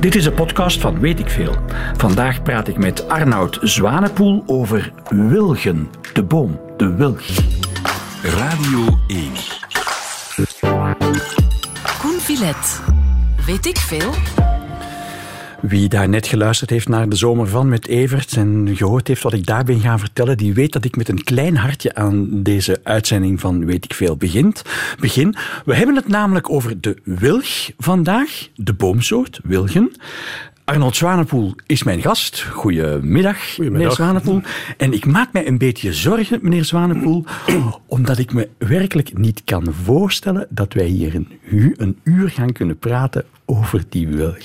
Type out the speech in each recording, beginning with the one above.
Dit is een podcast van Weet ik Veel. Vandaag praat ik met Arnoud Zwanepoel over wilgen, de boom, de wilg. Radio 1. Koen Villet. Weet ik veel? Wie daar net geluisterd heeft naar de Zomer van met Evert en gehoord heeft wat ik daar ben gaan vertellen, die weet dat ik met een klein hartje aan deze uitzending van Weet ik Veel begint, begin. We hebben het namelijk over de wilg vandaag, de boomsoort, wilgen. Arnold Zwanepoel is mijn gast. Goedemiddag, meneer Zwanepoel. En ik maak mij een beetje zorgen, meneer Zwanepoel, omdat ik me werkelijk niet kan voorstellen dat wij hier een, een uur gaan kunnen praten over die wilg.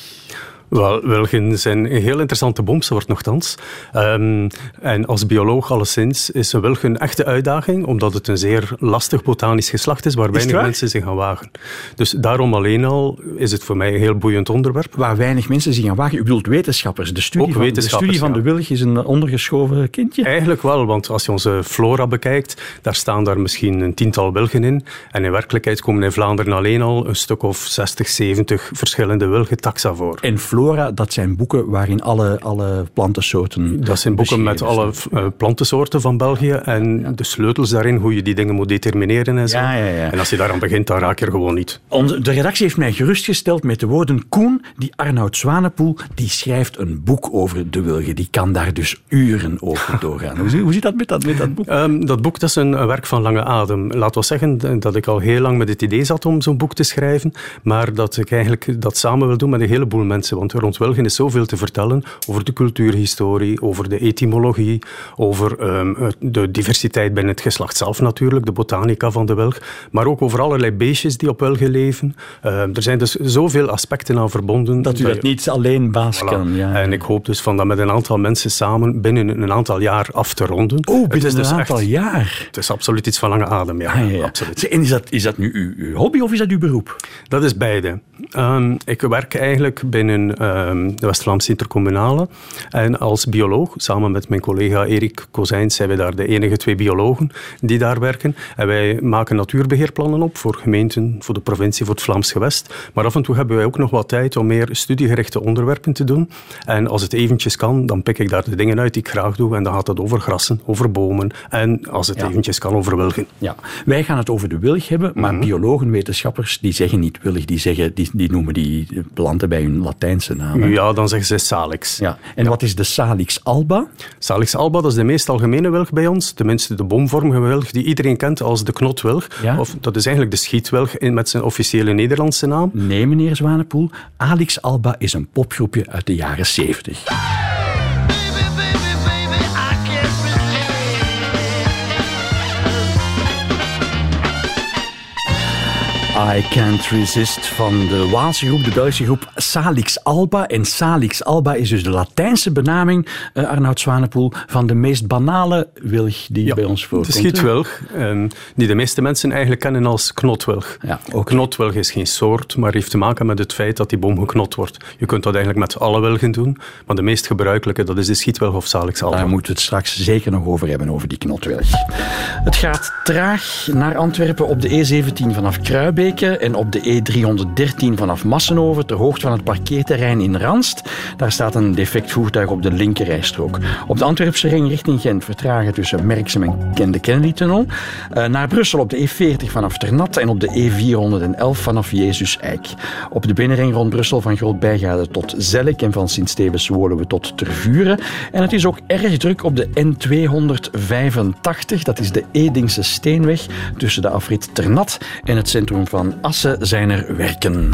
Wel, wilgen zijn een heel interessante boomsoort nogthans. Ehm, en als bioloog alleszins is een wilg een echte uitdaging, omdat het een zeer lastig botanisch geslacht is, waar weinig waar? mensen zich gaan wagen. Dus daarom alleen al is het voor mij een heel boeiend onderwerp. Waar weinig mensen zich aan wagen. U bedoelt wetenschappers. De studie, Ook van, de, studie van ja. de wilg is een ondergeschoven kindje. Eigenlijk wel, want als je onze flora bekijkt, daar staan daar misschien een tiental wilgen in. En in werkelijkheid komen in Vlaanderen alleen al een stuk of 60, 70 verschillende wilgentaxa voor. En Flora, dat zijn boeken waarin alle, alle plantensoorten Dat zijn boeken met alle eh, plantensoorten van België en de sleutels daarin, hoe je die dingen moet determineren en zo. Ja, ja, ja. En als je daaraan begint, dan raak je er gewoon niet. Onze, de redactie heeft mij gerustgesteld met de woorden Koen, die Arnoud Zwanepoel, die schrijft een boek over de wilgen. Die kan daar dus uren over doorgaan. Hoe, zit- hoe zit dat met dat, met dat boek? Ehm, dat boek dat is een, een werk van lange adem. Laat wel zeggen dat ik al heel lang met het idee zat om zo'n boek te schrijven, maar dat ik eigenlijk dat samen wil doen met een heleboel mensen. Want rond wilgen is zoveel te vertellen over de cultuurhistorie, over de etymologie, over ehm, de diversiteit binnen het geslacht zelf natuurlijk, de botanica van de wilg, maar ook over allerlei beestjes die op wilgen leven. Ehm, er zijn dus zoveel aspecten aan verbonden. Dat u dat niet alleen baas Voilà. kan. Ja. En ik hoop dus van dat met een aantal mensen samen binnen een aantal jaar af te ronden. oh, Het binnen is een dus aantal echt- jaar. het is absoluut iets van lange adem, ja. Ah, ja, ja. Absoluut. En is dat, is dat nu uw, uw hobby of is dat uw beroep? Dat is beide. Ehm, ik werk eigenlijk binnen de West-Vlaamse Intercommunale. En als bioloog, samen met mijn collega Erik Kozijns, zijn we daar de enige twee biologen die daar werken. En wij maken natuurbeheerplannen op voor gemeenten, voor de provincie, voor het Vlaams gewest. Maar af en toe hebben wij ook nog wat tijd om meer studiegerichte onderwerpen te doen. En als het eventjes kan, dan pik ik daar de dingen uit die ik graag doe. En dan gaat het over grassen, over bomen en als het Ja. eventjes kan, over wilgen. Ja, wij gaan het over de wilg hebben, maar Mhm. biologen, wetenschappers, die zeggen niet wilg, die, zeggen, die, die noemen die planten bij hun Latijnse hè. Ja, dan zeggen ze salix. Ja. En wat is de Salix alba? Salix alba, dat is de meest algemene wilg bij ons. Tenminste, de boomvormige wilg die iedereen kent als de knotwilg. Ja. Of, dat is eigenlijk de schietwilg in, met zijn officiële Nederlandse naam. Nee, meneer Zwanepoel. Alix alba is een popgroepje uit de jaren 70. I Can't Resist van de Waalse groep, de Belgische groep Salix alba. En Salix alba is dus de Latijnse benaming, eh, Arnoud Zwanepoel, van de meest banale wilg die bij ons voorkomt. De schietwilg, ehm, die de meeste mensen eigenlijk kennen als knotwilg. Ja, oké. Knotwilg is geen soort, maar heeft te maken met het feit dat die boom geknot wordt. Je kunt dat eigenlijk met alle wilgen doen, maar de meest gebruikelijke dat is de schietwilg of Salix alba. Daar moeten we het straks zeker nog over hebben, over die knotwilg. Het gaat traag naar Antwerpen op de E17 vanaf En op de E313 vanaf Massenhoven, ter hoogte van het parkeerterrein in Ranst. Daar staat een defect voertuig op de linkerrijstrook. Op de Antwerpse ring richting Gent vertragen tussen Merksem en de Kennedy-tunnel. Eh, naar Brussel op de E40 vanaf Ternat en op de E411 vanaf Jezus Eik. Op de binnenring rond Brussel van Groot-Bijgade tot Zellik en van Sint-Stevens-Woluwe tot Tervuren. En het is ook erg druk op de N285, dat is de Edingse Steenweg. Tussen de afrit Ternat en het centrum van Assen zijn er werken.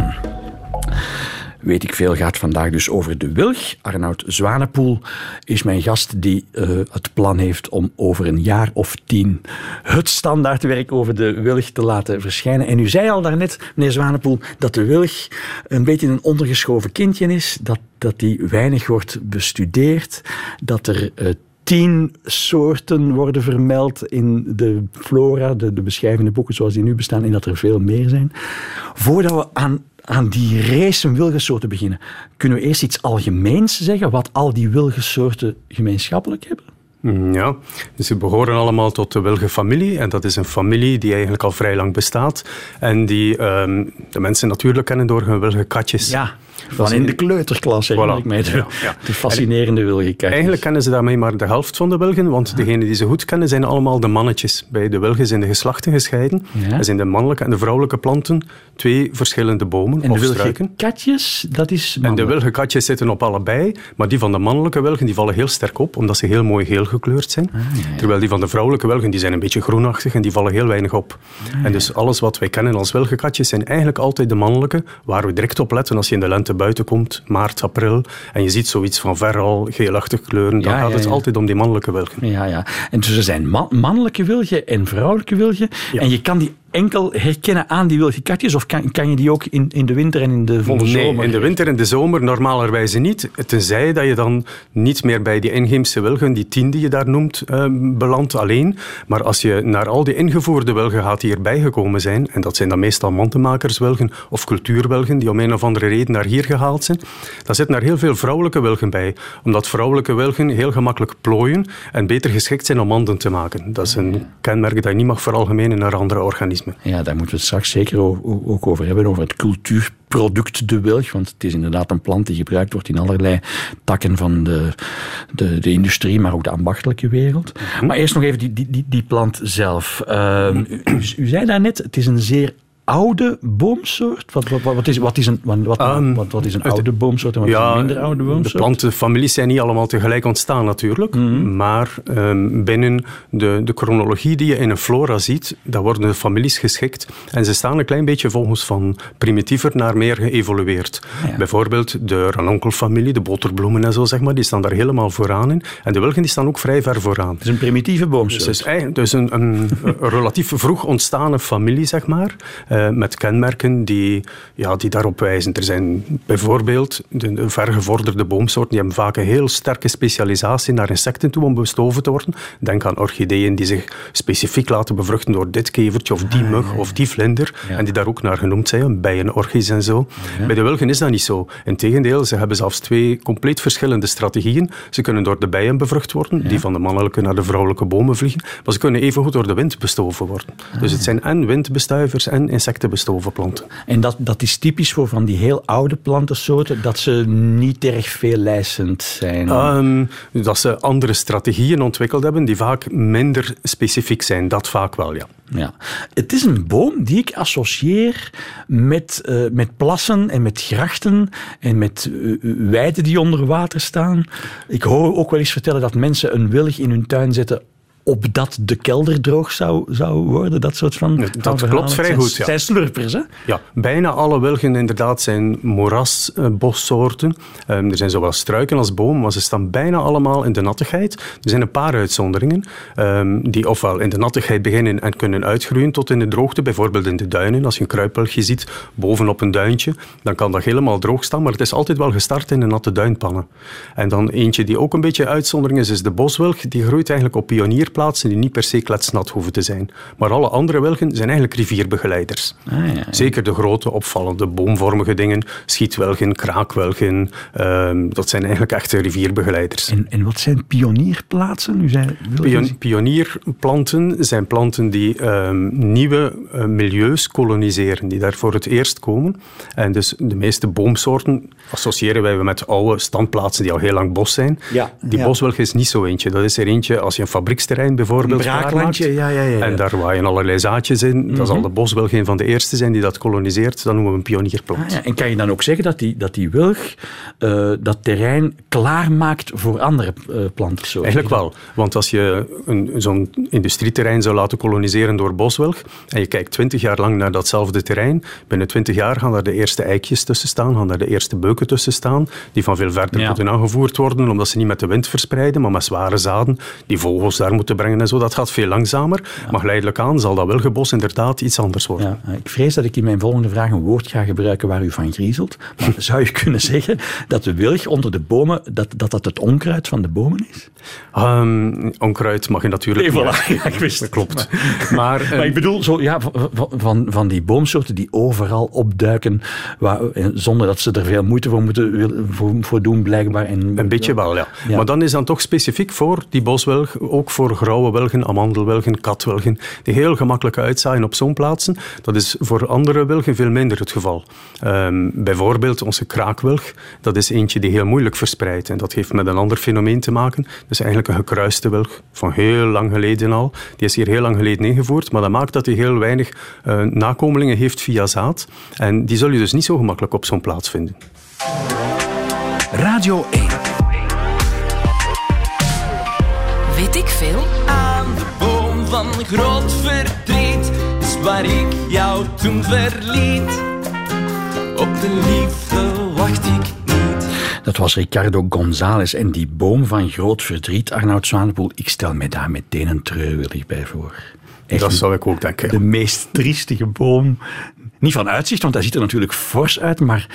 Weet ik veel gaat vandaag dus over de wilg. Arnoud Zwanepoel is mijn gast die eh, het plan heeft om over een jaar of tien het standaardwerk over de wilg te laten verschijnen. En u zei al daarnet, meneer Zwanepoel, dat de wilg een beetje een ondergeschoven kindje is, dat, dat die weinig wordt bestudeerd, dat er eh, tien soorten worden vermeld in de flora, de, de beschrijvende boeken zoals die nu bestaan, en dat er veel meer zijn. Voordat we aan, aan die race wilgensoorten beginnen, kunnen we eerst iets algemeens zeggen, wat al die wilgensoorten gemeenschappelijk hebben? Mm, Ja, dus ze behoren allemaal tot de wilgenfamilie. En dat is een familie die eigenlijk al vrij lang bestaat. En die ehm, de mensen natuurlijk kennen door hun wilgenkatjes. Ja. Van in de kleuterklas, herinner Voilà. ik mij. De, Ja, de fascinerende wilgenkatjes. Eigenlijk kennen ze daarmee maar de helft van de wilgen, want degenen die ze goed kennen zijn allemaal de mannetjes. Bij de wilgen zijn de geslachten gescheiden. Ja. Er zijn de mannelijke en de vrouwelijke planten twee verschillende bomen En de of struiken. wilgenkatjes, dat is En de mannelijk. wilgenkatjes zitten op allebei, maar die van de mannelijke wilgen die vallen heel sterk op, omdat ze heel mooi geel gekleurd zijn. Terwijl die van de vrouwelijke wilgen die zijn een beetje groenachtig en die vallen heel weinig op. En dus alles wat wij kennen als wilgenkatjes zijn eigenlijk altijd de mannelijke, waar we direct op letten als je in de lente buiten komt, maart, april, en je ziet zoiets van ver al geelachtig kleuren, dan Ja, gaat ja, het altijd om die mannelijke wilgen. Ja, ja. En dus er zijn man- mannelijke wilgen en vrouwelijke wilgen. En je kan die enkel herkennen aan die wilgenkatjes? Of kan, kan je die ook in, in de winter en in de volle nee, zomer? in de winter en de zomer normalerwijze niet. Tenzij dat je dan niet meer bij die inheemse wilgen, die tien die je daar noemt, eh, belandt alleen. Maar als je naar al die ingevoerde wilgen gaat die erbij gekomen zijn, en dat zijn dan meestal mantenmakerswilgen of cultuurwilgen die om een of andere reden naar hier gehaald zijn, dan zitten daar heel veel vrouwelijke wilgen bij. Omdat vrouwelijke wilgen heel gemakkelijk plooien en beter geschikt zijn om manden te maken. Dat is een kenmerk dat je niet mag veralgemenen naar andere organismen. Ja, daar moeten we het straks zeker ook over hebben, over het cultuurproduct de wilg. Want het is inderdaad een plant die gebruikt wordt in allerlei takken van de, de, de industrie, maar ook de ambachtelijke wereld. Maar eerst nog even die, die, die, die plant zelf. Ehm, u, u, u zei daarnet, het is een zeer oude boomsoort. Wat, wat, wat, is, wat, is, een, wat, wat, Ehm, wat, wat is een oude boomsoort en wat is een minder oude de boomsoort? plantenfamilies zijn niet allemaal tegelijk ontstaan natuurlijk. Mhm. Maar ehm, binnen de, de chronologie die je in een flora ziet, daar worden de families geschikt. En ze staan een klein beetje volgens van primitiever naar meer geëvolueerd. Ja. Bijvoorbeeld de ranonkelfamilie, de boterbloemen en zo, zeg maar, die staan daar helemaal vooraan in. En de wilgen die staan ook vrij ver vooraan. Het is een primitieve boomsoort. Dus dus een, een, relatief vroeg ontstane familie, zeg maar, eh, met kenmerken die, ja, die daarop wijzen. Er zijn bijvoorbeeld de, de vergevorderde boomsoorten, die hebben vaak een heel sterke specialisatie naar insecten toe om bestoven te worden. Denk aan orchideeën die zich specifiek laten bevruchten door dit kevertje of die mug of die vlinder, Ja. en die daar ook naar genoemd zijn, bijenorchies en zo. Bij de wilgen is dat niet zo. Integendeel, ze hebben zelfs twee compleet verschillende strategieën. Ze kunnen door de bijen bevrucht worden, die van de mannelijke naar de vrouwelijke bomen vliegen, maar ze kunnen evengoed door de wind bestoven worden. Dus het zijn en windbestuivers en insectenbestoven planten. En dat, dat is typisch voor van die heel oude plantensoorten, dat ze niet erg veel lijstend zijn. Ehm, dat ze andere strategieën ontwikkeld hebben die vaak minder specifiek zijn. Dat vaak wel, ja. Ja. Het is een boom die ik associeer met, eh, met plassen en met grachten en met eh, weiden die onder water staan. Ik hoor ook wel eens vertellen dat mensen een wilg in hun tuin zetten opdat de kelder droog zou, zou worden. Dat soort van, Dat van klopt vrij goed, ja. Zijn slurpers, hè? Ja, bijna alle wilgen inderdaad zijn moerasbossoorten. Ehm, er zijn zowel struiken als bomen, maar ze staan bijna allemaal in de nattigheid. Er zijn een paar uitzonderingen ehm, die ofwel in de nattigheid beginnen en kunnen uitgroeien tot in de droogte. Bijvoorbeeld in de duinen. Als je een kruipwilgje ziet bovenop een duintje, dan kan dat helemaal droog staan, maar het is altijd wel gestart in de natte duinpannen. En dan eentje die ook een beetje uitzondering is, is de boswilg. Die groeit eigenlijk op pionierplaatsen die niet per se kletsnat hoeven te zijn. Maar alle andere wilgen zijn eigenlijk rivierbegeleiders. Ah, ja. Zeker de grote, opvallende, boomvormige dingen, schietwelgen, kraakwelgen, ehm, dat zijn eigenlijk echte rivierbegeleiders. En, en wat zijn pionierplaatsen? U zei wilgen- Pion- pionierplanten zijn planten die ehm, nieuwe eh, milieus koloniseren, die daar voor het eerst komen. En dus de meeste boomsoorten associëren wij met oude standplaatsen die al heel lang bos zijn. Ja, Die ja. boswilg is niet zo eentje. Dat is er eentje als je een fabrieksterrein bijvoorbeeld Een braaklandje, klaarmaakt. ja, ja, ja, ja. En daar waaien allerlei zaadjes in. Dat zal de boswilg een van de eerste zijn die dat koloniseert. Dat noemen we een pionierplant. Ah, ja. En kan je dan ook zeggen dat die, dat die wilg eh, dat terrein klaarmaakt voor andere eh, plantensoorten? Eigenlijk wel. Want als je een- zo'n industrieterrein zou laten koloniseren door boswilg en je kijkt twintig jaar lang naar datzelfde terrein, binnen twintig jaar gaan daar de eerste eikjes tussen staan, gaan daar de eerste beuken tussen staan, die van veel verder moeten aangevoerd worden, omdat ze niet met de wind verspreiden, maar met zware zaden, die vogels daar moeten brengen en zo. Dat gaat veel langzamer, maar geleidelijk aan zal dat wilgenbos inderdaad iets anders worden. Ja, ik vrees dat ik in mijn volgende vraag een woord ga gebruiken waar u van griezelt. Maar zou je kunnen zeggen dat de wilg onder de bomen, dat dat, dat het onkruid van de bomen is? Ehm, onkruid mag je natuurlijk Nee, niet. voilà. Ja, ik wist het. Klopt. Maar, Maar ik bedoel, zo, ja, van, van- die boomsoorten die overal opduiken, waar, eh, zonder dat ze er veel moeite voor moeten voor, voor doen, blijkbaar. En, Een beetje wel, ja. Ja. Maar dan is dan toch specifiek voor die boswilg, ook voor grauwe wilgen, amandelwilgen, katwilgen, die heel gemakkelijk uitzaaien op zo'n plaatsen. Dat is voor andere wilgen veel minder het geval. Ehm, bijvoorbeeld onze kraakwilg, dat is eentje die heel moeilijk verspreidt. En dat heeft met een ander fenomeen te maken. Dus eigenlijk een gekruiste wilg van heel lang geleden al. Die is hier heel lang geleden ingevoerd, maar dat maakt dat hij heel weinig uh, nakomelingen heeft via zaad. En die zul je dus niet zo gemakkelijk op zo'n plaats vinden. Radio 1. Groot verdriet is waar ik jou toen verliet. Op de liefde wacht ik niet. Dat was Ricardo González en die boom van groot verdriet, Arnoud Zwanepoel. Ik stel mij daar meteen een treurwillig bij voor. Echt dat zou ik ook denken. De meest triestige boom niet van uitzicht, want hij ziet er natuurlijk fors uit, maar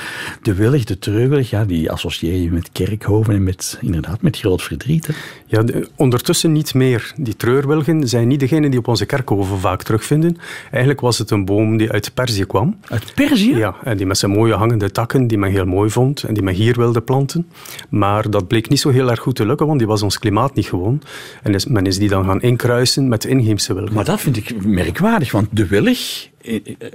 de willig, de treurwillig, ja, die associeer je met kerkhoven en met, inderdaad met groot verdriet. Hè? Ja, ondertussen niet meer. Die treurwilgen zijn niet degene die op onze kerkhoven vaak terugvinden. Eigenlijk was het een boom die uit Perzië kwam. Uit Perzië? Ja, en die met zijn mooie hangende takken, die men heel mooi vond en die men hier wilde planten. Maar dat bleek niet zo heel erg goed te lukken, want die was ons klimaat niet gewoon. En is, men is die dan gaan inkruisen met inheemse wilgen. Maar dat vind ik merkwaardig, want de willig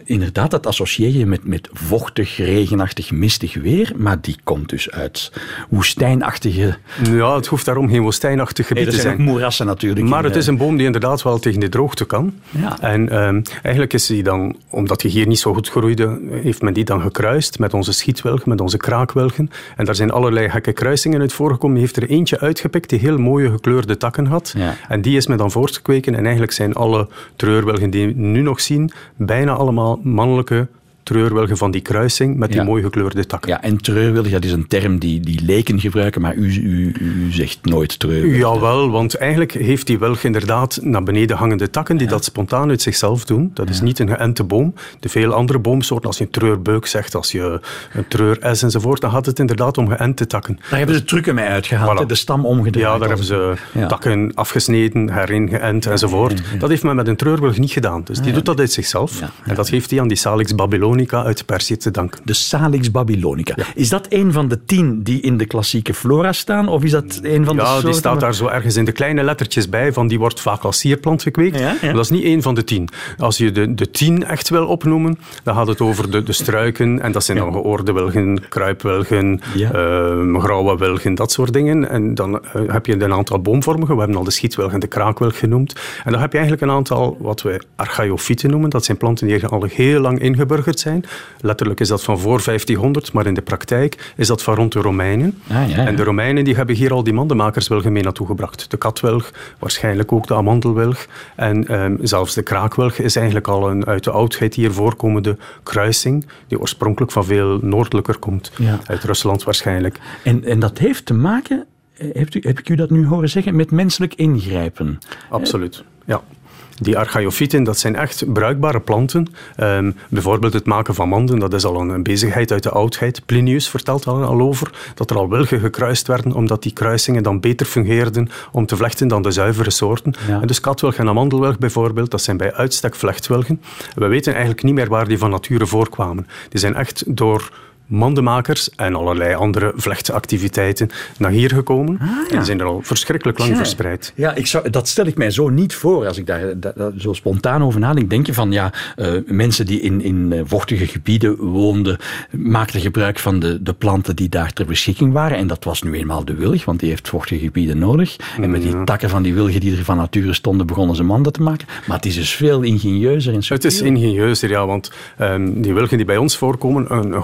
inderdaad, dat associeer je met, met vochtig, regenachtig, mistig weer, maar die komt dus uit woestijnachtige... Ja, het hoeft daarom geen woestijnachtig gebied te zijn. zijn moerassen natuurlijk. Maar het is een boom die inderdaad wel tegen de droogte kan. Ja. En ehm, eigenlijk is die dan, omdat hij hier niet zo goed groeide, heeft men die dan gekruist met onze schietwilgen, met onze kraakwilgen. En daar zijn allerlei gekke kruisingen uit voorgekomen. Die heeft er eentje uitgepikt die heel mooie gekleurde takken had. Ja. En die is men dan voortgekweken. En eigenlijk zijn alle treurwilgen die we nu nog zien, bij bijna allemaal mannelijke treurwilgen van die kruising met die mooi gekleurde takken. Ja, en treurwilg, dat is een term die, die leken gebruiken, maar u, u, u zegt nooit treurwilg. Jawel, want eigenlijk heeft die wilg inderdaad naar beneden hangende takken die dat spontaan uit zichzelf doen. Dat is niet een geënte boom. De veel andere boomsoorten, als je een treurbeuk zegt, als je een treures enzovoort, dan gaat het inderdaad om geënte takken. Daar hebben ze trucken mee uitgehaald, de stam omgedraaid. Ja, daar hebben ze takken afgesneden, herin geënt enzovoort. Dat heeft men met een treurwilg niet gedaan. Dus die doet dat uit zichzelf. En dat geeft hij aan die Salix babylonica uit Perzië te danken. De Salix babylonica. Is dat een van de tien die in de klassieke flora staan? Of is dat een van de Ja, die staat daar zo ergens in de kleine lettertjes bij, van die wordt vaak als sierplant gekweekt. Ja, dat is niet één van de tien. Als je de, de tien echt wil opnoemen, dan gaat het over de, de struiken. En dat zijn dan geoorde wilgen, kruipwilgen, uh, grauwe wilgen, dat soort dingen. En dan uh, heb je een aantal boomvormigen. We hebben al de schietwilg en de kraakwilg genoemd. En dan heb je eigenlijk een aantal wat we archaeofieten noemen. Dat zijn planten die al heel lang ingeburgerd zijn. Letterlijk is dat van voor 1500, maar in de praktijk is dat van rond de Romeinen. Ah, ja, ja. En de Romeinen die hebben hier al die mandenmakerswilgen mee naartoe gebracht. De katwilg, waarschijnlijk ook de amandelwilg. En ehm, zelfs de kraakwilg is eigenlijk al een uit de oudheid hier voorkomende kruising, die oorspronkelijk van veel noordelijker komt. Ja. Uit Rusland waarschijnlijk. En, en dat heeft te maken, heeft u, heb ik u dat nu horen zeggen, met menselijk ingrijpen? Absoluut, ja. Die archaeofieten, dat zijn echt bruikbare planten. Um, bijvoorbeeld het maken van manden, dat is al een bezigheid uit de oudheid. Plinius vertelt al, al over dat er al wilgen gekruist werden, omdat die kruisingen dan beter fungeerden om te vlechten dan de zuivere soorten. Ja. En dus katwilg en amandelwilg bijvoorbeeld, dat zijn bij uitstek vlechtwilgen. We weten eigenlijk niet meer waar die van nature voorkwamen. Die zijn echt door mandenmakers en allerlei andere vlechtactiviteiten naar hier gekomen. Ah, En die zijn er al verschrikkelijk lang Ja. verspreid. Ja, ik zou, dat stel ik mij zo niet voor als ik daar da- da- zo spontaan over nadenk. Denk je van ja, eh, mensen die in, in eh, vochtige gebieden woonden, maakten gebruik van de, de planten die daar ter beschikking waren. En dat was nu eenmaal de wilg, want die heeft vochtige gebieden nodig. En met die takken van die wilgen die er van nature stonden, begonnen ze manden te maken. Maar het is dus veel ingenieuzer en Het is ingenieuzer, ja, want ehm, die wilgen die bij ons voorkomen, een, een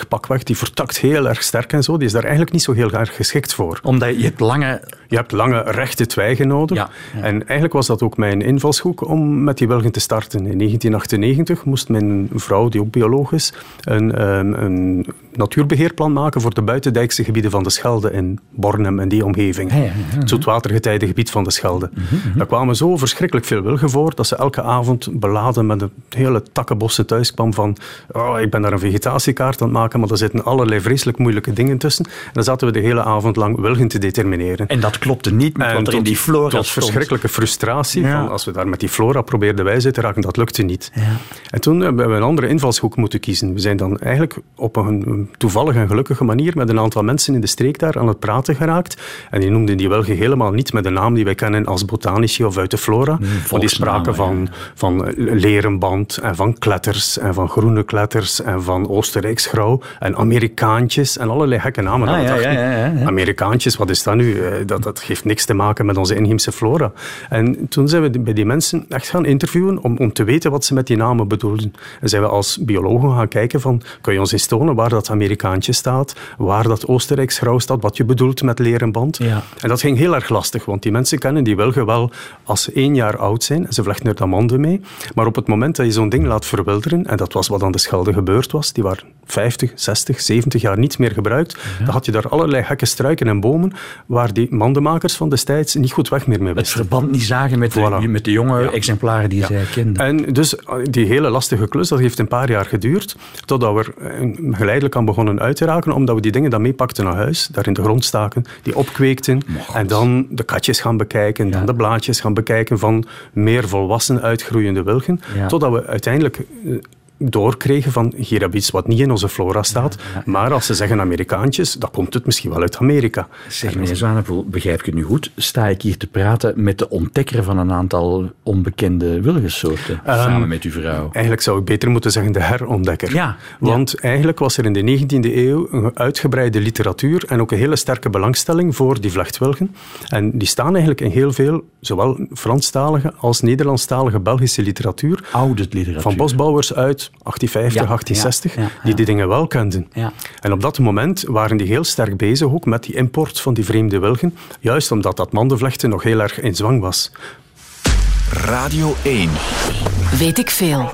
wilgpakweg, die vertakt heel erg sterk en zo, die is daar eigenlijk niet zo heel erg geschikt voor. Omdat je hebt lange... Je hebt lange, rechte twijgen nodig. Ja, ja. En eigenlijk was dat ook mijn invalshoek om met die wilgen te starten. In 1998 moest mijn vrouw, die ook bioloog is, een, ehm, een natuurbeheerplan maken voor de buitendijkse gebieden van de Schelde in Bornem en die omgeving. Ja, ja, ja, Het zoetwatergetijdengebied van de Schelde. Mhm, Daar kwamen zo verschrikkelijk veel wilgen voor dat ze elke avond beladen met een hele takkenbossen thuis kwam van oh, ik ben daar een vegetatiekaart aan het maken, maar er zitten allerlei vreselijk moeilijke dingen tussen. En dan zaten we de hele avond lang wilgen te determineren. En dat klopte niet met En wat er in die flora tot stond. verschrikkelijke frustratie. Van als we daar met die flora probeerden bij te raken, dat lukte niet. Ja. En toen hebben we een andere invalshoek moeten kiezen. We zijn dan eigenlijk op een een toevallige en gelukkige manier met een aantal mensen in de streek daar aan het praten geraakt. En die noemden die welgen helemaal niet met de naam die wij kennen als botanici of uit de flora. maar die spraken van, van lerenband en van kletters en van groene kletters en van Oostenrijksgrauw en Amerikaantjes en allerlei gekke namen. Ah, ja, ja, ja. Amerikaantjes, wat is dat nu? Eh, Dat, dat heeft niks te maken met onze inheemse flora. En toen zijn we bij die mensen echt gaan interviewen om, om te weten wat ze met die namen bedoelden. En zijn we als biologen gaan kijken van, kun je ons eens tonen waar dat Amerikaantje staat, waar dat Oostenrijksgrauw staat, wat je bedoelt met lerenband. Ja. En dat ging heel erg lastig, want die mensen kennen die wilgen wel als ze één jaar oud zijn. En ze vlechten er dan monden mee. Maar op het moment dat je zo'n ding laat verwilderen, en dat was wat aan de Schelde gebeurd was, die waren 50, 60, 70 jaar niet meer gebruikt, dan had je daar allerlei gekke struiken en bomen waar die mandenmakers van destijds niet goed weg meer mee Het wisten. verband niet zagen met de, Voilà. met de jonge Ja. exemplaren die zij kenden. En dus eh, die hele lastige klus, dat heeft een paar jaar geduurd, totdat we er eh, geleidelijk aan begonnen uit te raken, omdat we die dingen dan meepakten naar huis, daar in de grond staken, die opkweekten, en dan de katjes gaan bekijken, dan de blaadjes gaan bekijken van meer volwassen uitgroeiende wilgen, totdat we uiteindelijk eh, doorkregen van hier hebben we iets wat niet in onze flora staat, maar als ze zeggen Amerikaantjes, dan komt het misschien wel uit Amerika. Zeg meneer Zwanepoel, begrijp ik het nu goed? Sta ik hier te praten met de ontdekker van een aantal onbekende wilgensoorten, samen met uw vrouw? Eigenlijk zou ik beter moeten zeggen de herontdekker. Ja, Want eigenlijk was er in de 19e eeuw een uitgebreide literatuur en ook een hele sterke belangstelling voor die vlechtwilgen. En die staan eigenlijk in heel veel, zowel Franstalige als Nederlandstalige Belgische literatuur. Oude literatuur. Van bosbouwers uit 1850, Ja, 1860, ja, ja, die die dingen wel kenden. Ja. En op dat moment waren die heel sterk bezig ook met die import van die vreemde wilgen, juist omdat dat mandenvlechten nog heel erg in zwang was. Radio 1. Weet ik veel.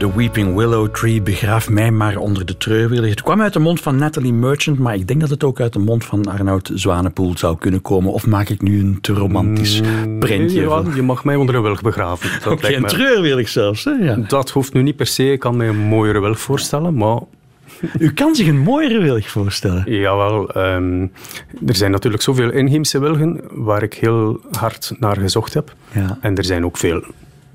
The weeping willow tree, begraaf mij maar onder de treurwillig. Het kwam uit de mond van Natalie Merchant, maar ik denk dat het ook uit de mond van Arnoud Zwanepoel zou kunnen komen. Of maak ik nu een te romantisch prentje Ja, van... je mag mij onder een wilg begraven. Dat lijkt een treurwillig zelfs. Hè? Ja. Dat hoeft nu niet per se. Ik kan me een mooiere wilg voorstellen, maar U kan zich een mooiere willig voorstellen. jawel. ehm, er zijn natuurlijk zoveel inheemse wilgen waar ik heel hard naar gezocht heb. Ja. En er zijn ook veel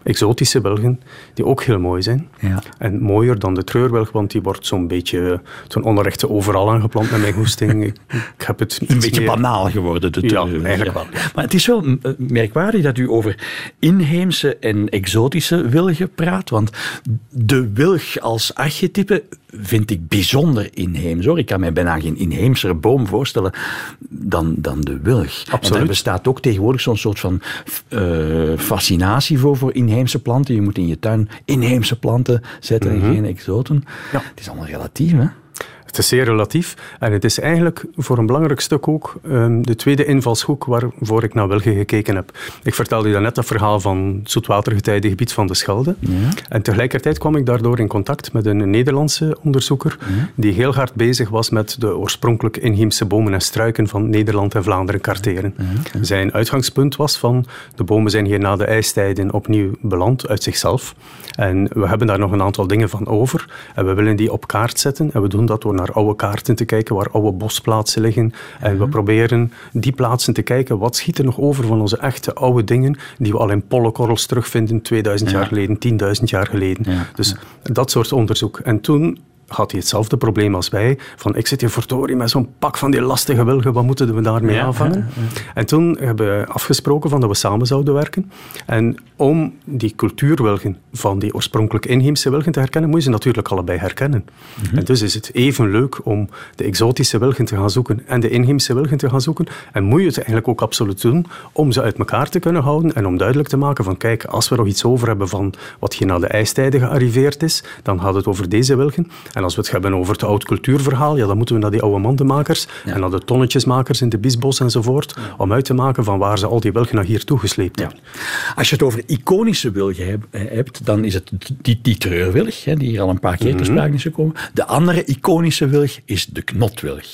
exotische wilgen die ook heel mooi zijn. Ja. En mooier dan de treurwilg, want die wordt zo'n beetje zo'n onrechte overal aangeplant met mijn goesting. ik, ik heb het Een beetje meer- banaal geworden. De Ja, treurwillig. eigenlijk wel. Maar het is wel merkwaardig dat u over inheemse en exotische wilgen praat. Want de wilg als archetype vind ik bijzonder inheems. Hoor. Ik kan mij bijna geen inheemser boom voorstellen dan, dan de wilg. En er bestaat ook tegenwoordig zo'n soort van eh, fascinatie voor, voor inheemse planten. Je moet in je tuin inheemse planten zetten en geen exoten. Ja. Het is allemaal relatief, hè? Het is zeer relatief. En het is eigenlijk voor een belangrijk stuk ook ehm, de tweede invalshoek waarvoor ik naar Wilgen gekeken heb. Ik vertelde je net dat verhaal van het zoetwatergetijdengebied van de Schelde. En tegelijkertijd kwam ik daardoor in contact met een Nederlandse onderzoeker die heel hard bezig was met de oorspronkelijk inheemse bomen en struiken van Nederland en Vlaanderen karteren. Zijn uitgangspunt was van de bomen zijn hier na de ijstijden opnieuw beland uit zichzelf. En we hebben daar nog een aantal dingen van over. En we willen die op kaart zetten. En we doen dat door naar oude kaarten te kijken waar oude bosplaatsen liggen. En we proberen die plaatsen te kijken. Wat schiet er nog over van onze echte oude dingen die we al in pollenkorrels terugvinden 2000 jaar geleden, 10.000 jaar geleden. Dus dat soort onderzoek. En toen had hij hetzelfde probleem als wij. Van, ik zit hier verdorie met zo'n pak van die lastige wilgen, wat moeten we daarmee aanvangen? En toen hebben we afgesproken van dat we samen zouden werken. En om die cultuurwilgen van die oorspronkelijk inheemse wilgen te herkennen, moet je ze natuurlijk allebei herkennen. En dus is het even leuk om de exotische wilgen te gaan zoeken en de inheemse wilgen te gaan zoeken. En moet je het eigenlijk ook absoluut doen om ze uit elkaar te kunnen houden en om duidelijk te maken van, kijk, als we nog iets over hebben van wat hier na de ijstijden gearriveerd is, dan gaat het over deze wilgen. En als we het hebben over het oud cultuurverhaal, ja, dan moeten we naar die oude mandenmakers en naar de tonnetjesmakers in de Biesbos enzovoort, om uit te maken van waar ze al die wilgen naar hier toegesleept Ja. hebben. Als je het over iconische wilgen heb- hebt, dan is het die, die treurwilg, hè, die hier al een paar keer ter sprake is gekomen. De andere iconische wilg is de knotwilg.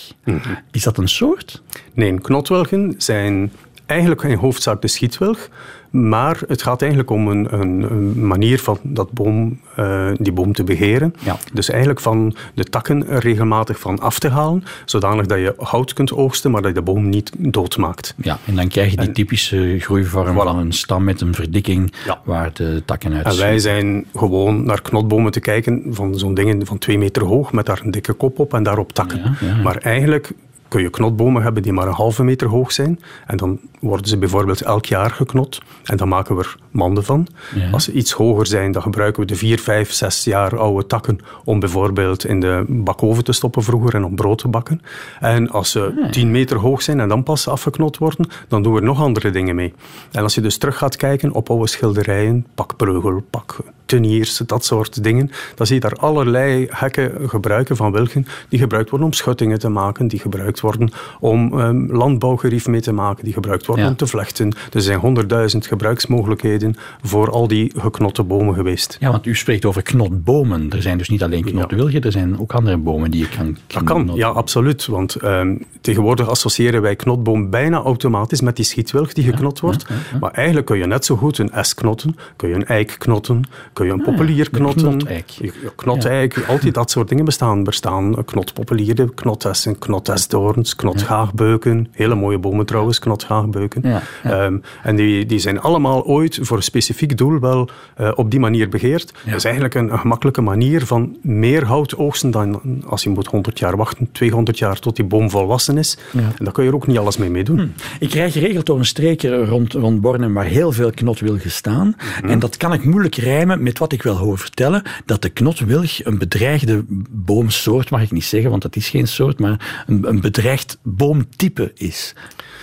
Is dat een soort? Nee, knotwilgen zijn eigenlijk in hoofdzaak de schietwilg. Maar het gaat eigenlijk om een, een, een manier van dat boom, eh, die boom te beheren. Ja. Dus eigenlijk van de takken er regelmatig van af te halen, zodanig dat je hout kunt oogsten, maar dat je de boom niet doodmaakt. Ja, en dan krijg je die typische groeivorm van een stam met een verdikking Ja. waar de takken uit En wij zijn gewoon naar knotbomen te kijken van zo'n dingen van twee meter hoog met daar een dikke kop op en daarop takken. Ja. Maar eigenlijk kun je knotbomen hebben die maar een halve meter hoog zijn. En dan worden ze bijvoorbeeld elk jaar geknot. En dan maken we er manden van. Ja. Als ze iets hoger zijn, dan gebruiken we de vier, vijf, zes jaar oude takken om bijvoorbeeld in de bakoven te stoppen vroeger en om brood te bakken. En als ze tien meter hoog zijn en dan pas afgeknot worden, dan doen we er nog andere dingen mee. En als je dus terug gaat kijken op oude schilderijen, pak breugel, pak teniers, dat soort dingen, dan zie je daar allerlei hekken gebruiken van wilgen die gebruikt worden om schuttingen te maken, die gebruikt worden om ehm, landbouwgerief mee te maken, die gebruikt worden Om te vlechten. Er zijn honderdduizend gebruiksmogelijkheden voor al die geknotte bomen geweest. Ja, want u spreekt over knotbomen. Er zijn dus niet alleen knotwilgen, er zijn ook andere bomen die je kan Dat kan, ja, absoluut. Want ehm, tegenwoordig associëren wij knotboom bijna automatisch met die schietwilg die geknot wordt. Maar eigenlijk kun je net zo goed een es knotten, kun je een eik knotten, kun je een populier de knotten. knoteik. Knoteik, altijd dat soort dingen bestaan. Er bestaan knotpopulieren, knotessen, knotesdoorns, knotgaagbeuken. Hele mooie bomen trouwens, knotgaagbeuken. Ja, ja. Ehm, en die, die zijn allemaal ooit voor een specifiek doel wel eh, op die manier begeerd. Dat is eigenlijk een, een gemakkelijke manier van meer hout oogsten dan als je moet 100 jaar wachten, 200 jaar tot die boom volwassen is. En daar kun je er ook niet alles mee meedoen. Ik krijg geregeld door een streek rond, rond Bornem waar heel veel knotwilgen staan. Mhm. En dat kan ik moeilijk rijmen met wat ik wil hoor vertellen. Dat de knotwilg een bedreigde boomsoort, mag ik niet zeggen, want dat is geen soort, maar een, een bedreigd boomtype is.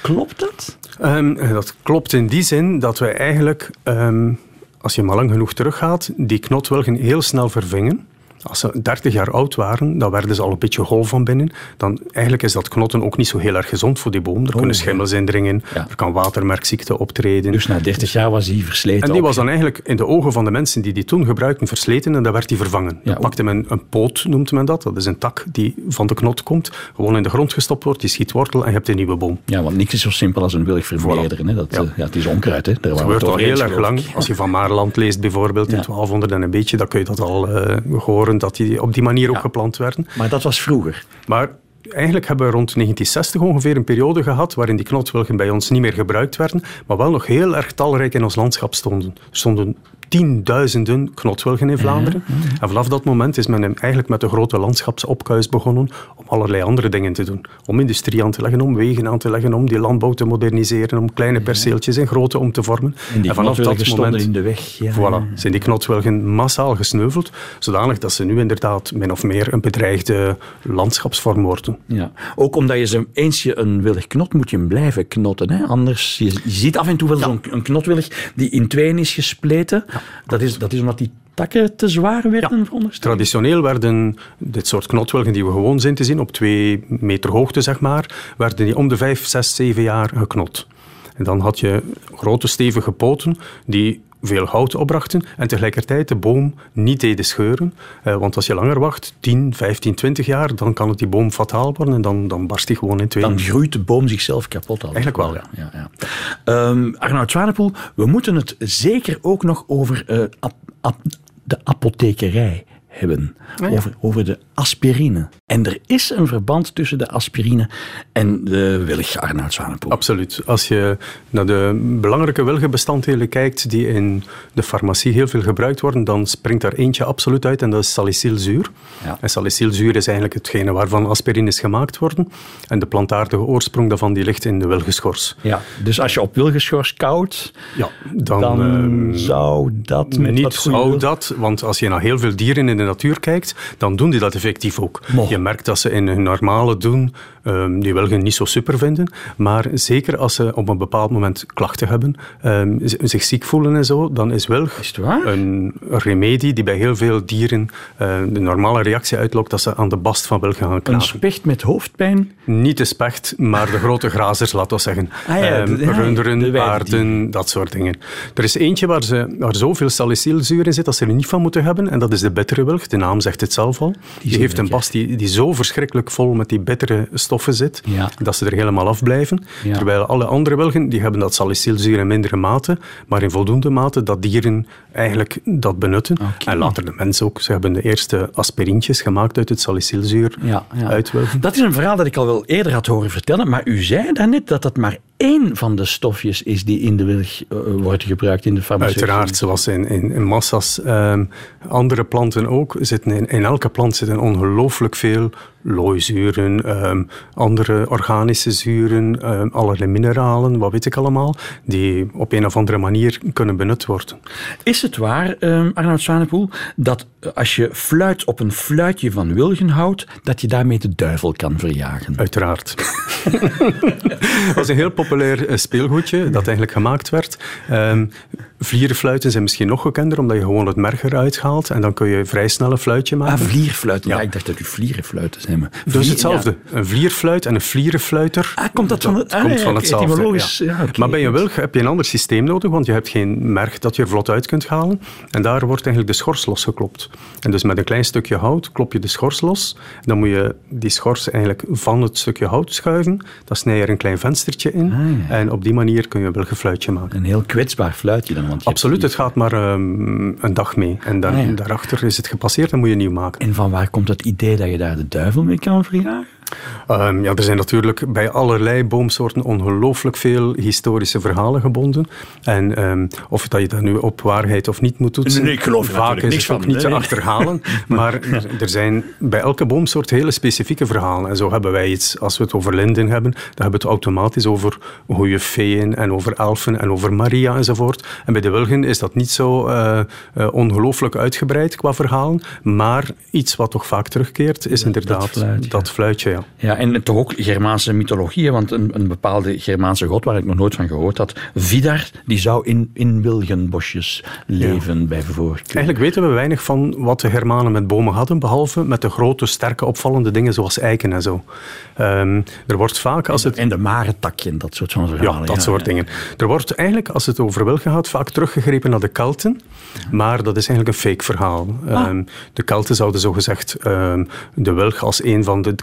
Klopt dat? Ehm, dat klopt in die zin dat wij eigenlijk, ehm, als je maar lang genoeg teruggaat, die knotwilgen heel snel vervingen. Als ze 30 jaar oud waren, dan werden ze al een beetje hol van binnen. Dan eigenlijk is dat knotten ook niet zo heel erg gezond voor die boom. Er kunnen schimmels indringen, Ja. er kan watermerkziekte optreden. Dus na 30 jaar was hij versleten. En die was dan eigenlijk in de ogen van de mensen die die toen gebruikten versleten en dan werd die vervangen. Dan Ja. pakte men een poot, noemt men dat. Dat is een tak die van de knot komt, gewoon in de grond gestopt wordt, die schiet wortel en je hebt een nieuwe boom. Ja, want niks is zo simpel als een wilg vermeerderen. Hè. Dat, Ja. eh, ja, het is onkruid. Hè. Daar Het gebeurt al heel erg lang. Als je van Maarland leest bijvoorbeeld in Ja. 1200 en een beetje, dan kun je dat al eh, horen dat die op die manier ook geplant werden. Maar dat was vroeger. Maar eigenlijk hebben we rond 1960 ongeveer een periode gehad waarin die knotwilgen bij ons niet meer gebruikt werden, maar wel nog heel erg talrijk in ons landschap stonden. Er stonden tienduizenden knotwilgen in Vlaanderen. En vanaf dat moment is men eigenlijk met de grote landschapsopkuis begonnen om allerlei andere dingen te doen. Om industrie aan te leggen, om wegen aan te leggen, om die landbouw te moderniseren, om kleine perceeltjes in grote om te vormen. En die vanaf knotwilgen stonden in de weg. Ja, Voilà, zijn die knotwilgen massaal gesneuveld, zodanig dat ze nu inderdaad min of meer een bedreigde landschapsvorm worden. Ja. Ook omdat je ze, eens je een willig knot, moet je hem blijven knotten. Hè? Anders, je, je ziet af en toe wel zo'n een knotwillig die in tweeën is gespleten. Dat, is, dat is omdat die takken te zwaar werden, veronderstel ik? Traditioneel werden dit soort knotwilgen die we gewoon zijn te zien, op twee meter hoogte zeg maar, werden die om de vijf, zes, zeven jaar geknot. En dan had je grote stevige poten die veel hout opbrachten en tegelijkertijd de boom niet deden scheuren. Eh, want als je langer wacht, 10, 15, 20 jaar, dan kan het die boom fataal worden en dan, dan barst die gewoon in twee. Dan groeit de boom zichzelf kapot. Al. Eigenlijk wel, ja. ja, ja. Ehm, Arnoud Zwanepoel, we moeten het zeker ook nog over eh, ap- ap- de apothekerij hebben. Ja. over, over de aspirine. En er is een verband tussen de aspirine en de willig, Arnoud Zwanepoel. Absoluut. Als je naar de belangrijke wilgenbestanddelen kijkt die in de farmacie heel veel gebruikt worden, dan springt daar eentje absoluut uit en dat is salicylzuur. Ja. En salicylzuur is eigenlijk hetgene waarvan aspirine is gemaakt worden. En de plantaardige oorsprong daarvan die ligt in de wilgenschors. Ja, dus als je op wilgenschors koudt, Ja, dan, dan, ehm, zou dat met niet zou dat, want als je naar heel veel dieren in de natuur kijkt, dan doen die dat ook. Mo. Je merkt dat ze in hun normale doen ehm, die wilgen niet zo super vinden. Maar zeker als ze op een bepaald moment klachten hebben, ehm, zich ziek voelen en zo, dan is wilg Is een remedie die bij heel veel dieren eh, de normale reactie uitlokt dat ze aan de bast van wilgen gaan Een knagen. specht met hoofdpijn. Niet de specht, maar de grote grazers, laten we zeggen. Ah ja, Ehm, de- runderen, paarden, dat soort dingen. Er is eentje waar, ze, waar zoveel salicylzuur in zit dat ze er niet van moeten hebben. En dat is de bittere wilg. De naam zegt het zelf al. Die, heeft een bast die, die zo verschrikkelijk vol met die bittere stoffen zit, Ja. dat ze er helemaal afblijven. Ja. Terwijl alle andere wilgen, die hebben dat salicylzuur in mindere mate, maar in voldoende mate dat dieren eigenlijk dat benutten. En later de mens ook. Ze hebben de eerste aspirintjes gemaakt uit het salicylzuur Ja, ja. uit. Dat is een verhaal dat ik al wel eerder had horen vertellen, maar u zei daarnet dat dat maar één van de stofjes is die in de wilg eh, wordt gebruikt in de farmaceutische Uiteraard, zoals in, in, in massa's ehm, andere planten ook, zitten in, in elke plant zitten ongelooflijk veel looizuren, ehm, andere organische zuren, ehm, allerlei mineralen, wat weet ik allemaal, die op een of andere manier kunnen benut worden. Is het waar, Arnoud Zwanepoel, dat als je fluit op een fluitje van wilgen houdt, dat je daarmee de duivel kan verjagen? Uiteraard. dat was een heel populair eh, speelgoedje dat eigenlijk gemaakt werd. Ehm vlierenfluiten zijn misschien nog gekender, omdat je gewoon het merg eruit haalt en dan kun je vrij snel een fluitje maken. Ah, vlierfluiten. Ja. Ja. ik dacht dat u vlierenfluiten zijn. maar Dus vlier- hetzelfde. Een vlierfluit en een vlierenfluiter. Ah, komt dat van het- ah, komt van hetzelfde. etymologisch, ja. Maar bij een wilg heb je een ander systeem nodig, want je hebt geen merg dat je er vlot uit kunt halen. En daar wordt eigenlijk de schors losgeklopt. En dus met een klein stukje hout klop je de schors los. Dan moet je die schors eigenlijk van het stukje hout schuiven. Dan snij je er een klein venstertje in. Ah, ja. En op die manier kun je een wilgenfluitje maken. Een heel kwetsbaar fluitje dan. Want Absoluut, het gaat maar ehm, een dag mee. En dan, Ah, ja. daarachter is het gepasseerd en moet je nieuw maken. En van waar komt het idee dat je daar de duivel mee kan verjagen? Ehm, ja, er zijn natuurlijk bij allerlei boomsoorten ongelooflijk veel historische verhalen gebonden. En ehm, of dat je dat nu op waarheid of niet moet toetsen, Nee, ik geloof vaak natuurlijk is niks het ook van, niet te achterhalen. maar er, er zijn bij elke boomsoort hele specifieke verhalen. En zo hebben wij iets, als we het over linden hebben, dan hebben we het automatisch over goede feeën en over elfen en over Maria enzovoort. En bij de wilgen is dat niet zo eh, eh, ongelooflijk uitgebreid qua verhalen. Maar iets wat toch vaak terugkeert, is inderdaad fluitje. dat fluitje. Ja. Ja, en toch ook Germaanse mythologieën, want een, een bepaalde Germaanse god waar ik nog nooit van gehoord had, Vidar, die zou in, in wilgenbosjes leven bij voorkeur. Eigenlijk weten we weinig van wat de Germanen met bomen hadden, behalve met de grote, sterke, opvallende dingen zoals eiken en zo. Ehm, er wordt vaak, als het En de marentakje en dat soort van verhalen. ja, dat soort dingen. Er wordt eigenlijk, als het over wilgen gaat, vaak teruggegrepen naar de Kelten. Maar dat is eigenlijk een fake verhaal. Ehm, de Kelten zouden zogezegd um, de wilg als een van de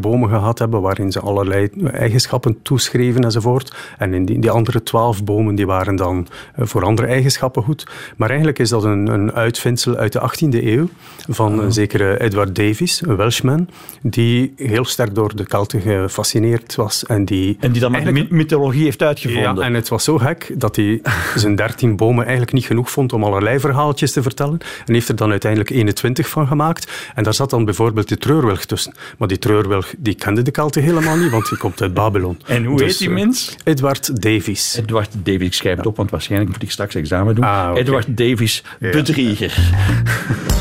kalenderbomen gehad hebben, waarin ze allerlei eigenschappen toeschreven enzovoort. En in die, die andere twaalf bomen die waren dan uh, voor andere eigenschappen goed. Maar eigenlijk is dat een, een uitvindsel uit de 18e eeuw van een zekere Edward Davies, een Welshman, die heel sterk door de Kelten gefascineerd was. En die, en die dan eigenlijk... mythologie heeft uitgevonden. Ja, en het was zo gek dat hij zijn dertien bomen eigenlijk niet genoeg vond om allerlei verhaaltjes te vertellen. En heeft er dan uiteindelijk 21 van gemaakt. En daar zat dan bijvoorbeeld de treurwilg tussen. Maar die treurwilg die kende de Kelten helemaal niet, want die komt uit Babylon. En hoe dus, heet die mens? Edward Davies. Edward Davies, ik schrijf het op, want waarschijnlijk moet ik straks examen doen. Ah, okay. Edward Davies, ja. bedrieger.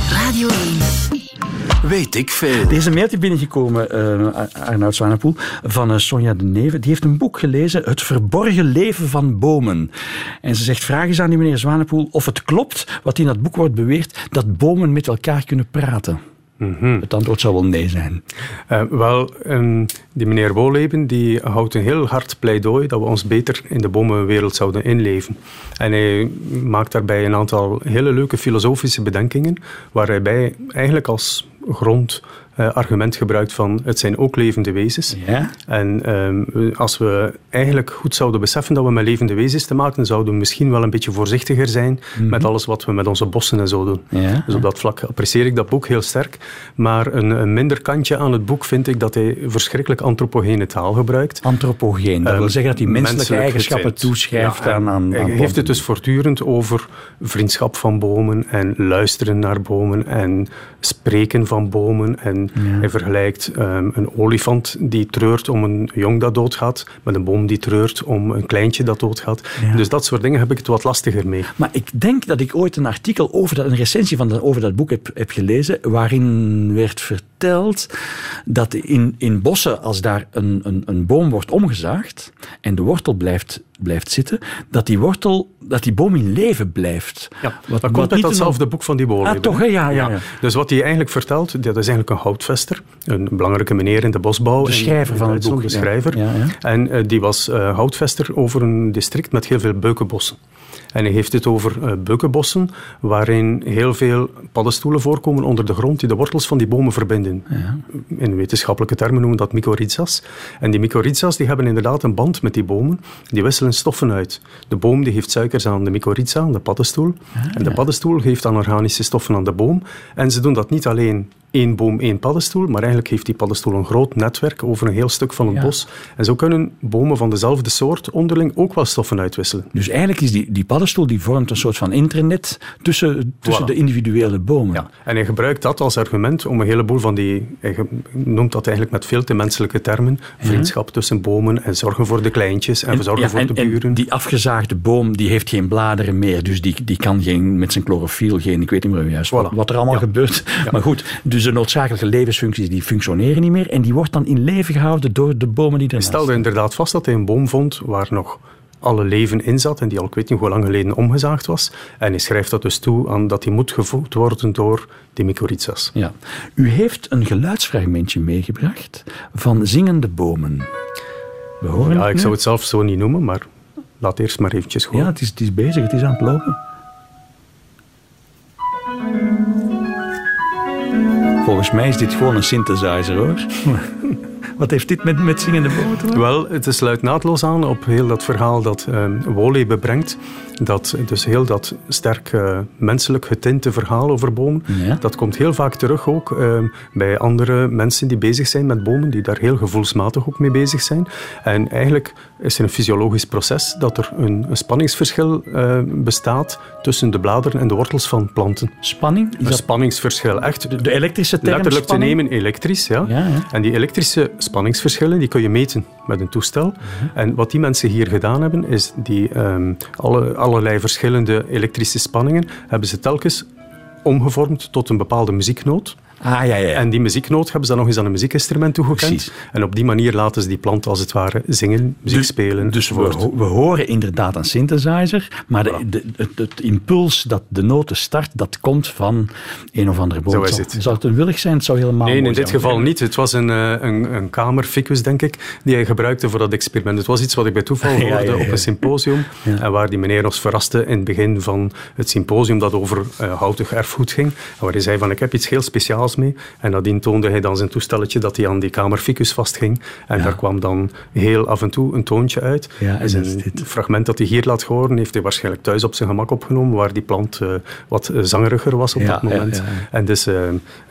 Radio 1. Weet ik veel. Deze mail is binnengekomen, uh, Arnoud Zwanepoel, van uh, Sonja de Neve. Die heeft een boek gelezen, Het verborgen leven van bomen. En ze zegt, vraag eens aan die meneer Zwanepoel of het klopt wat in dat boek wordt beweerd, dat bomen met elkaar kunnen praten. Mm -hmm. Het antwoord zou wel nee zijn. Uh, wel, um, die meneer Woleben die houdt een heel hard pleidooi dat we ons beter in de bomenwereld zouden inleven. En hij maakt daarbij een aantal hele leuke filosofische bedenkingen, waar hij bij eigenlijk als grond uh, argument gebruikt van het zijn ook levende wezens. Ja? En um, als we eigenlijk goed zouden beseffen dat we met levende wezens te maken, zouden we misschien wel een beetje voorzichtiger zijn mm -hmm. met alles wat we met onze bossen en zo doen. Ja? Dus op dat vlak apprecieer ik dat boek heel sterk. Maar een, een, minder kantje aan het boek vind ik dat hij verschrikkelijk antropogene taal gebruikt. Antropogeen, dat um, wil zeggen dat hij menselijke menselijk eigenschappen toeschrijft ja, aan, aan, Hij aan heeft het dus voortdurend over vriendschap van bomen en luisteren naar bomen en spreken van bomen. En ja. hij vergelijkt um, een olifant die treurt om een jong dat doodgaat, met een boom die treurt om een kleintje dat doodgaat. Ja. Dus dat soort dingen heb ik het wat lastiger mee. Maar ik denk dat ik ooit een artikel over dat, een recensie van de, over dat boek heb, heb gelezen, waarin werd verteld verteld dat in, in bossen, als daar een, een, een boom wordt omgezaagd en de wortel blijft, blijft zitten, dat die wortel, dat die boom in leven blijft. Ja, Wat- dat komt uit datzelfde boek van die Bolleven. Ah, toch, hè? Ja, ja, ja. Dus wat hij eigenlijk vertelt, dat is eigenlijk een houtvester. Een belangrijke meneer in de bosbouw. De schrijver van het boek, De ja. schrijver. Ja, ja. En eh, die was eh, houtvester over een district met heel veel beukenbossen. En hij heeft het over eh, beukenbossen, waarin heel veel paddenstoelen voorkomen onder de grond die de wortels van die bomen verbinden. In wetenschappelijke termen noemen we dat mycorrhiza's. En die mycorrhiza's die hebben inderdaad een band met die bomen. Die wisselen stoffen uit. De boom die geeft suikers aan de mycorrhiza, aan de paddenstoel. en de paddenstoel geeft dan organische stoffen aan de boom. En ze doen dat niet alleen één boom, één paddenstoel, maar eigenlijk heeft die paddenstoel een groot netwerk over een heel stuk van het Ja. bos. En zo kunnen bomen van dezelfde soort onderling ook wel stoffen uitwisselen. Dus eigenlijk is die, die paddenstoel die vormt een soort van internet tussen, tussen Voilà. de individuele bomen. Ja, en hij gebruikt dat als argument om een heleboel van die... Hij noemt dat eigenlijk met veel te menselijke termen. Vriendschap tussen bomen en zorgen voor de kleintjes en, zorgen ja, voor en- de en buren. die afgezaagde boom die heeft geen bladeren meer, dus die, die kan geen, met zijn chlorofiel geen, ik weet niet meer juist wat, wat er allemaal gebeurt. Maar goed, dus de noodzakelijke levensfuncties die functioneren niet meer en die wordt dan in leven gehouden door de bomen die Hij ernaast stelde inderdaad vast dat hij een boom vond waar nog alle leven in zat en die al ik weet niet hoe lang geleden omgezaagd was. En hij schrijft dat dus toe aan dat hij moet gevoed worden door die mycorrhiza's. Ja. U heeft een geluidsfragmentje meegebracht van zingende bomen. We horen Ja, ik nu. zou het zelf zo niet noemen, maar laat eerst maar eventjes Ja, horen. het is, het is bezig, het is aan het lopen. Volgens mij is dit gewoon een synthesizer hoor. Wat heeft dit met, met zingende bomen te maken? Wel, het sluit naadloos aan op heel dat verhaal dat uh, Wolebe brengt. Dat, dus heel dat sterk eh, menselijk getinte verhaal over bomen. Ja. Dat komt heel vaak terug ook eh, bij andere mensen die bezig zijn met bomen, die daar heel gevoelsmatig ook mee bezig zijn. En eigenlijk is er een fysiologisch proces dat er een, een spanningsverschil eh, bestaat tussen de bladeren en de wortels van planten. Spanning? Is Een dat spanningsverschil, echt. de, de elektrische term Letterlijk te spanning? nemen elektrisch, ja. Ja, ja. En die elektrische spanningsverschillen die kun je meten met een toestel. Mhm. En wat die mensen hier gedaan hebben, is die ehm, alle, allerlei verschillende elektrische spanningen hebben ze telkens omgevormd tot een bepaalde muzieknoot. Ah, ja, ja. En die muzieknoot hebben ze dan nog eens aan een muziekinstrument toegekend. Precies. En op die manier laten ze die plant als het ware zingen, muziek spelen. Dus we, enzovoort. ho- we horen inderdaad een synthesizer, maar de, de- het, het impuls dat de noten start, dat komt van een of andere boom. Zo is Zou- het. Zou het een willig zijn? Het zou helemaal Nee, in dit zijn. geval niet. Het was een, eh, een, een kamerficus, denk ik, die hij gebruikte voor dat experiment. Het was iets wat ik bij toeval hoorde ja, ja. op een symposium. En waar die meneer ons verraste in het begin van het symposium dat over eh houtig erfgoed ging. En waar hij zei van, ik heb iets heel speciaals mee. En nadien toonde hij dan zijn toestelletje dat hij aan die kamerficus vastging. En daar kwam dan heel af en toe een toontje uit. Ja, en een dit. fragment dat hij hier laat horen, heeft hij waarschijnlijk thuis op zijn gemak opgenomen, waar die plant eh, wat eh, zangeriger was op Ja, dat moment. ja, ja. En dus eh,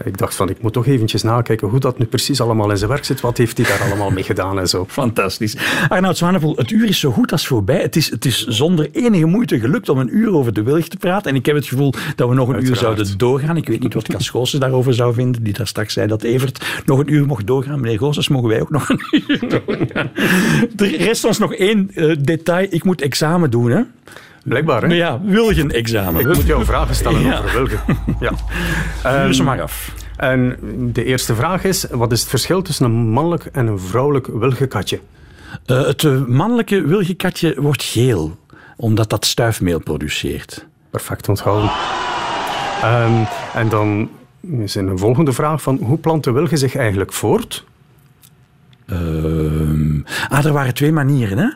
ik dacht van, ik moet toch eventjes nakijken hoe dat nu precies allemaal in zijn werk zit. Wat heeft hij daar allemaal mee gedaan en zo. Fantastisch. Arnoud Zwanepoel, het uur is zo goed als voorbij. Het is, het is zonder enige moeite gelukt om een uur over de wilg te praten. En ik heb het gevoel dat we nog een uur zouden doorgaan. Ik weet niet wat Cas Goossens daarover zou vinden, die daar straks zei dat Evert nog een uur mocht doorgaan. Meneer Goossens, mogen wij ook nog een uur doorgaan? Er rest ons nog één eh, detail. Ik moet examen doen, hè? Blijkbaar, hè? Maar ja, wilgen-examen. Ik moet jou vragen stellen Ja. over wilgen. Ja. Ze maar af. en de eerste vraag is, wat is het verschil tussen een mannelijk en een vrouwelijk wilgenkatje? Eh, het eh, mannelijke wilgenkatje wordt geel, omdat dat stuifmeel produceert. Perfect onthouden. Ehm, en dan is een volgende vraag van, hoe plant de wilge zich eigenlijk voort? Ehm, ah, er waren twee manieren, hè?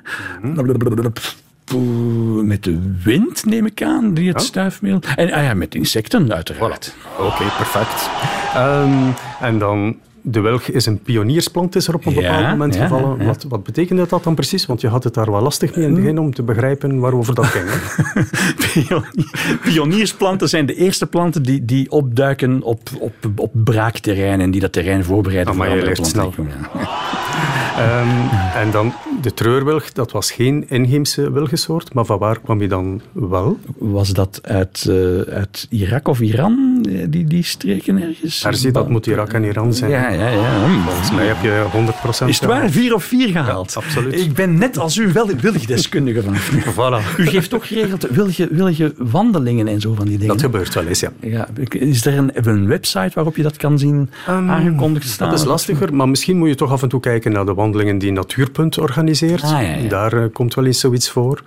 Met de wind, neem ik aan, die het Ja. stuifmeel. En ah ja, met insecten, uiteraard. Oké, perfect. Ehm, en dan, de wilg is een pioniersplant, is er op een Ja, bepaald moment ja, gevallen. ja. Wat, wat betekende dat dan precies? Want je had het daar wel lastig mee in het begin om te begrijpen waarover dat ging. Pioniersplanten zijn de eerste planten die, die opduiken op, op, op braakterrein en die dat terrein voorbereiden Amai, voor je andere leert snel. planten. Ehm, en dan de treurwilg, dat was geen inheemse wilgensoort, maar van waar kwam je dan wel? Was dat uit, eh, uit Irak of Iran? Eh, die, die streken ergens? Daar zit dat moet Irak en Iran zijn. Ja, ja, ja. Hm, Volgens mij heb je 100% Is het waar? Vier of vier gehaald? Ja, absoluut. Ik ben net als u wel wilgdeskundige vanaf nu. Voilà. U geeft toch geregeld wilge, wilge wandelingen en zo van die dingen? Dat gebeurt wel eens, ja. Ja, is er een, een website waarop je dat kan zien aangekondigd staan? Ehm, Dat is lastiger, maar misschien moet je toch af en toe kijken naar de wandelingen die Natuurpunt organiseert. Ah, ja, ja. Daar eh, komt wel eens zoiets voor.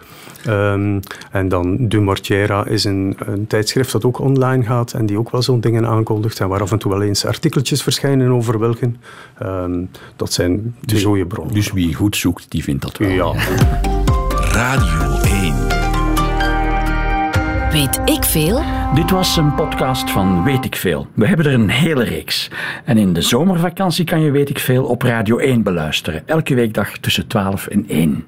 Ehm, en dan Du Mortiera is een, een tijdschrift dat ook online gaat en die ook wel zo'n dingen aankondigt en waar af en toe wel eens artikeltjes verschijnen over wilgen. Ehm, dat zijn de goede bronnen. Dus wie goed zoekt, die vindt dat wel. ja. Radio 1. Weet ik veel? Dit was een podcast van Weet ik Veel. We hebben er een hele reeks. En in de zomervakantie kan je Weet ik Veel op Radio 1 beluisteren. Elke weekdag tussen 12 en 1.